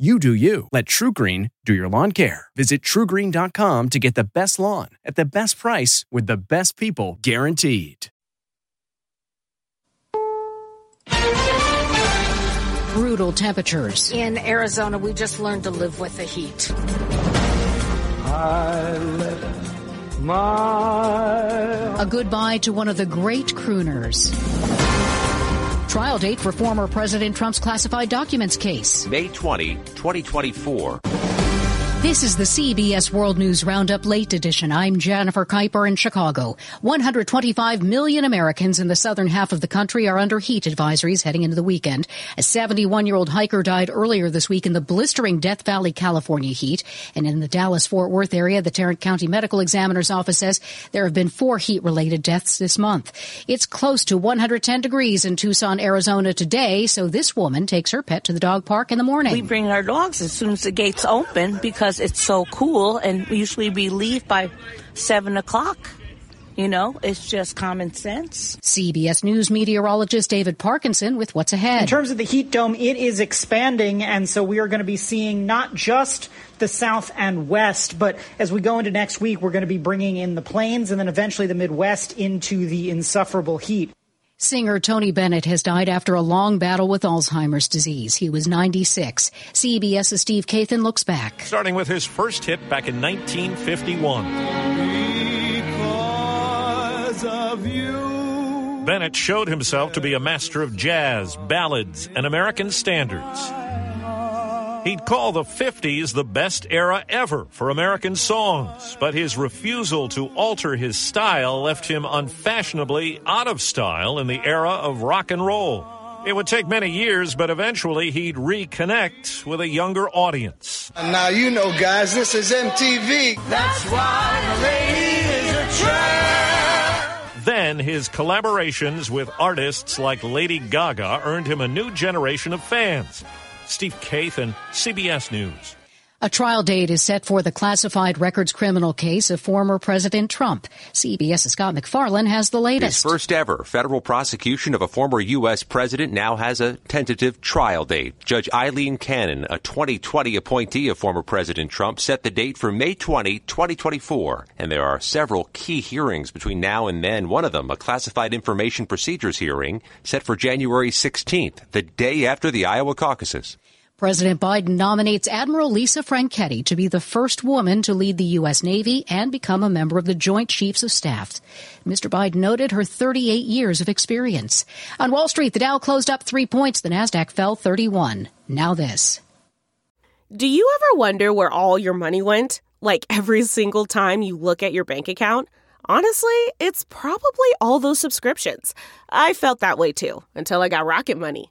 You do you. Let TruGreen do your lawn care. Visit trugreen.com to get the best lawn at the best price with the best people guaranteed. Brutal temperatures. In Arizona, we just learned to live with the heat. I left my A goodbye to one of the great crooners. Trial date for former President Trump's classified documents case. May 20, 2024. This is the CBS World News Roundup Late Edition. I'm Jennifer Keiper in Chicago. 125 million Americans in the southern half of the country are under heat advisories heading into the weekend. A 71 year old hiker died earlier this week in the blistering Death Valley, California heat. And in the Dallas Fort Worth area, the Tarrant County Medical Examiner's Office says there have been four heat related deaths this month. It's close to 110 degrees in Tucson, Arizona today, so this woman takes her pet to the dog park in the morning. We bring our dogs as soon as the gates open because it's so cool, and usually we leave by seven o'clock. You know, it's just common sense. CBS News meteorologist David Parkinson with what's ahead. In terms of the heat dome, it is expanding, and so we are going to be seeing not just the south and west, but as we go into next week, we're going to be bringing in the plains and then eventually the Midwest into the insufferable heat. Singer Tony Bennett has died after a long battle with Alzheimer's disease. He was 96. CBS's Steve Kathan looks back. Starting with his first hit back in 1951. because of you. Bennett showed himself to be a master of jazz, ballads, and American standards. He'd call the 50s the best era ever for American songs, but his refusal to alter his style left him unfashionably out of style in the era of rock and roll. It would take many years, but eventually he'd reconnect with a younger audience. And now you know, guys, this is MTV. That's why the lady is a tramp. Then his collaborations with artists like Lady Gaga earned him a new generation of fans. Steve Kathan, CBS News. A trial date is set for the classified records criminal case of former President Trump. CBS's Scott MacFarlane has the His latest. first ever federal prosecution of a former U.S. president now has a tentative trial date. Judge Aileen Cannon, a 2020 appointee of former President Trump, set the date for May 20, 2024. And there are several key hearings between now and then. One of them, a classified information procedures hearing, set for January 16th, the day after the Iowa caucuses. President Biden nominates Admiral Lisa Franchetti to be the first woman to lead the U.S. Navy and become a member of the Joint Chiefs of Staff. Mr. Biden noted her 38 years of experience. On Wall Street, the Dow closed up three points. The Nasdaq fell 31. Now this. Do you ever wonder where all your money went? Like every single time you look at your bank account? Honestly, it's probably all those subscriptions. I felt that way too until I got Rocket Money.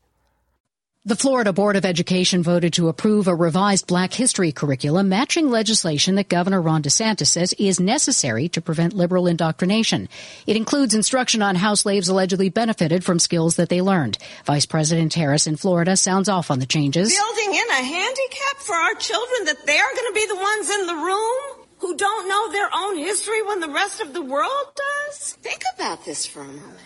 The Florida Board of Education voted to approve a revised Black History curriculum matching legislation that Governor Ron DeSantis says is necessary to prevent liberal indoctrination. It includes instruction on how slaves allegedly benefited from skills that they learned. Vice President Harris in Florida sounds off on the changes. Building in a handicap for our children that they're going to be the ones in the room who don't know their own history when the rest of the world does? Think about this for a moment.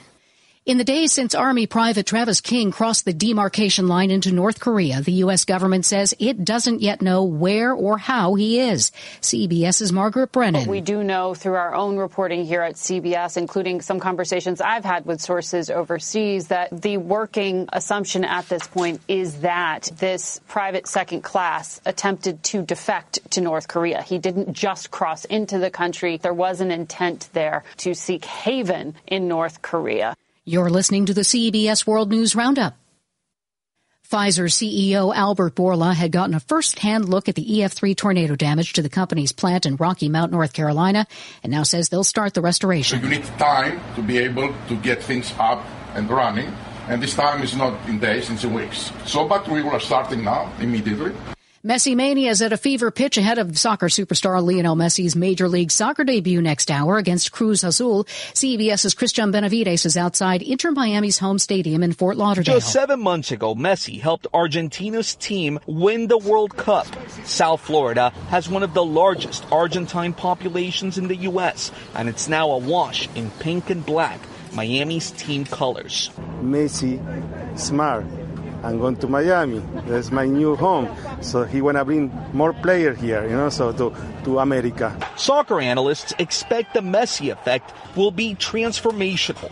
In the days since Army Private Travis King crossed the demarcation line into North Korea, the U.S. government says it doesn't yet know where or how he is. CBS's Margaret Brennan. But we do know through our own reporting here at CBS, including some conversations I've had with sources overseas, that the working assumption at this point is that this private second class attempted to defect to North Korea. He didn't just cross into the country. There was an intent there to seek haven in North Korea. You're listening to the CBS World News Roundup. Pfizer CEO Albert Bourla had gotten a first-hand look at the EF3 tornado damage to the company's plant in Rocky Mount, North Carolina, and now says they'll start the restoration. So you need time to be able to get things up and running, and this time is not in days, it's in weeks. So, but we are starting now, immediately. Messi Mania is at a fever pitch ahead of soccer superstar Lionel Messi's Major League Soccer debut next hour against Cruz Azul. CBS's Christian Benavides is outside Inter Miami's home stadium in Fort Lauderdale. Just seven months ago, Messi helped Argentina's team win the World Cup. South Florida has one of the largest Argentine populations in the U.S., and it's now awash in pink and black, Miami's team colors. Messi, smart I'm going to Miami. That's my new home. So he want to bring more players here, you know, so to, to America. Soccer analysts expect the Messi effect will be transformational.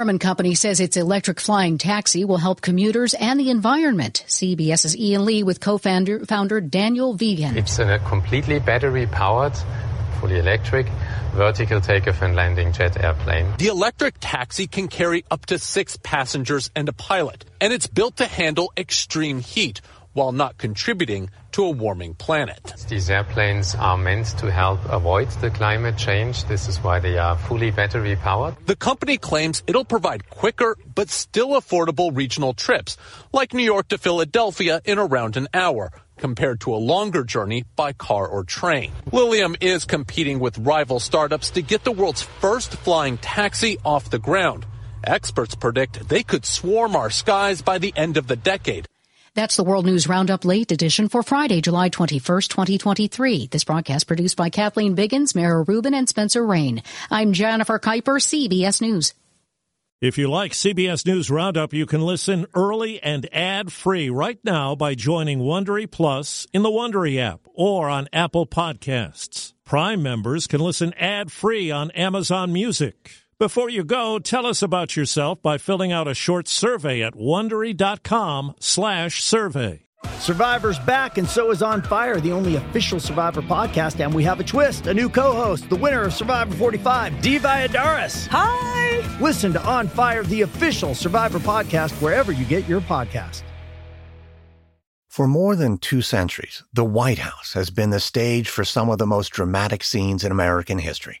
German company says its electric flying taxi will help commuters and the environment. CBS's Ian Lee with co-founder founder Daniel Wiegand. It's a completely battery powered, fully electric, vertical takeoff and landing jet airplane. The electric taxi can carry up to six passengers and a pilot, and it's built to handle extreme heat while not contributing to a warming planet. These airplanes are meant to help avoid the climate change. This is why they are fully battery powered. The company claims it'll provide quicker but still affordable regional trips, like New York to Philadelphia in around an hour compared to a longer journey by car or train. Lilium is competing with rival startups to get the world's first flying taxi off the ground. Experts predict they could swarm our skies by the end of the decade. That's the World News Roundup Late Edition for Friday, July 21st, 2023. This broadcast produced by Kathleen Biggins, Mara Rubin, and Spencer Rain. I'm Jennifer Keiper, CBS News. If you like CBS News Roundup, you can listen early and ad-free right now by joining Wondery Plus in the Wondery app or on Apple Podcasts. Prime members can listen ad-free on Amazon Music. Before you go, tell us about yourself by filling out a short survey at wondery.com/survey. Survivor's back, and so is On Fire, the only official Survivor podcast. And we have a twist a new co host, the winner of Survivor 45, Dee Valladares. Hi! Listen to On Fire, the official Survivor podcast, wherever you get your podcast. For more than two centuries, the White House has been the stage for some of the most dramatic scenes in American history.